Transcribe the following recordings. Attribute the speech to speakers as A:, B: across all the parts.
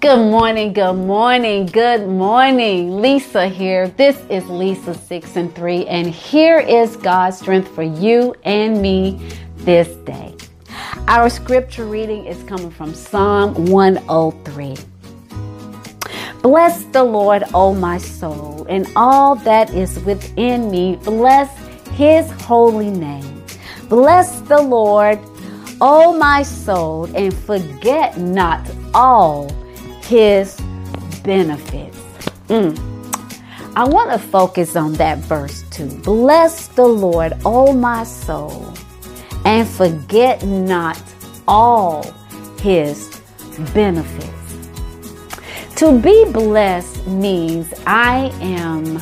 A: Good morning, good morning, good morning. Lisa here. This is Lisa 6 and 3, and here is God's strength for you and me this day. Our scripture reading is coming from Psalm 103. Bless the Lord, O my soul, and all that is within me. Bless his holy name. Bless the Lord, O my soul, and forget not all his benefits. Mm. I want to focus on that verse too. Bless the Lord, O my soul, and forget not all his benefits. To be blessed means I am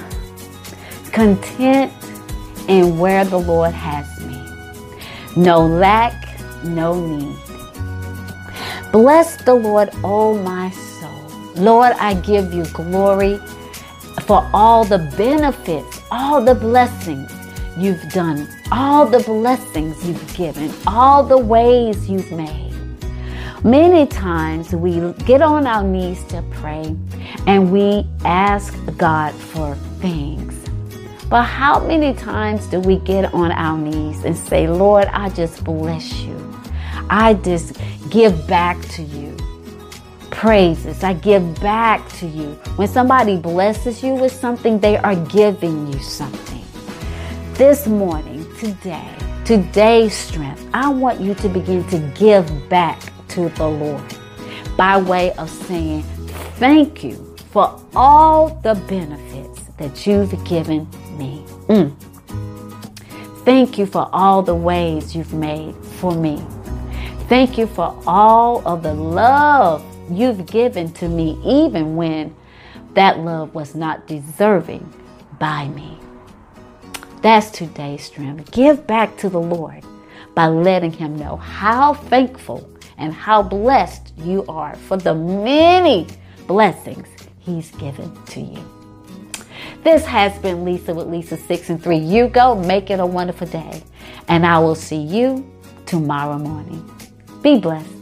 A: content in where the Lord has me. No lack, no need. Bless the Lord, O my soul Lord, I give you glory for all the benefits, all the blessings you've done, all the blessings you've given, all the ways you've made. Many times we get on our knees to pray and we ask God for things. But how many times do we get on our knees and say, Lord, I just bless you? I just give back to you praises. I give back to you. When somebody blesses you with something, they are giving you something. This morning, today, today's strength, I want you to begin to give back to the Lord by way of saying, Thank you for all the benefits that you've given me. Mm. Thank you for all the ways you've made for me. Thank you for all of the love you've given to me, even when that love was not deserving by me. That's today's strength. Give back to the Lord by letting Him know how thankful and how blessed you are for the many blessings He's given to you. This has been Lisa with Lisa 6 and 3. You go, make it a wonderful day. And I will see you tomorrow morning. Be blessed.